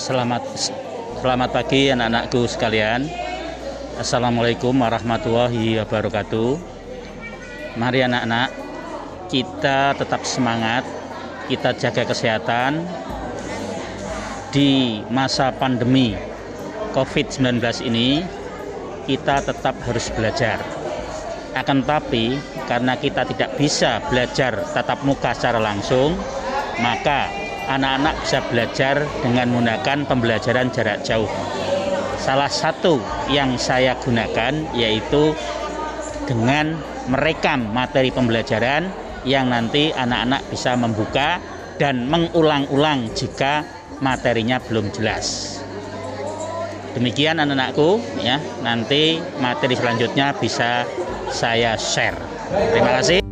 Selamat selamat pagi anak-anakku sekalian. Assalamualaikum warahmatullahi wabarakatuh. Mari anak-anak, kita tetap semangat, kita jaga kesehatan di masa pandemi COVID-19 ini. Kita tetap harus belajar. Akan tetapi, karena kita tidak bisa belajar tatap muka secara langsung, maka anak-anak bisa belajar dengan menggunakan pembelajaran jarak jauh. Salah satu yang saya gunakan yaitu dengan merekam materi pembelajaran yang nanti anak-anak bisa membuka dan mengulang-ulang jika materinya belum jelas. Demikian anak-anakku ya, nanti materi selanjutnya bisa saya share. Terima kasih.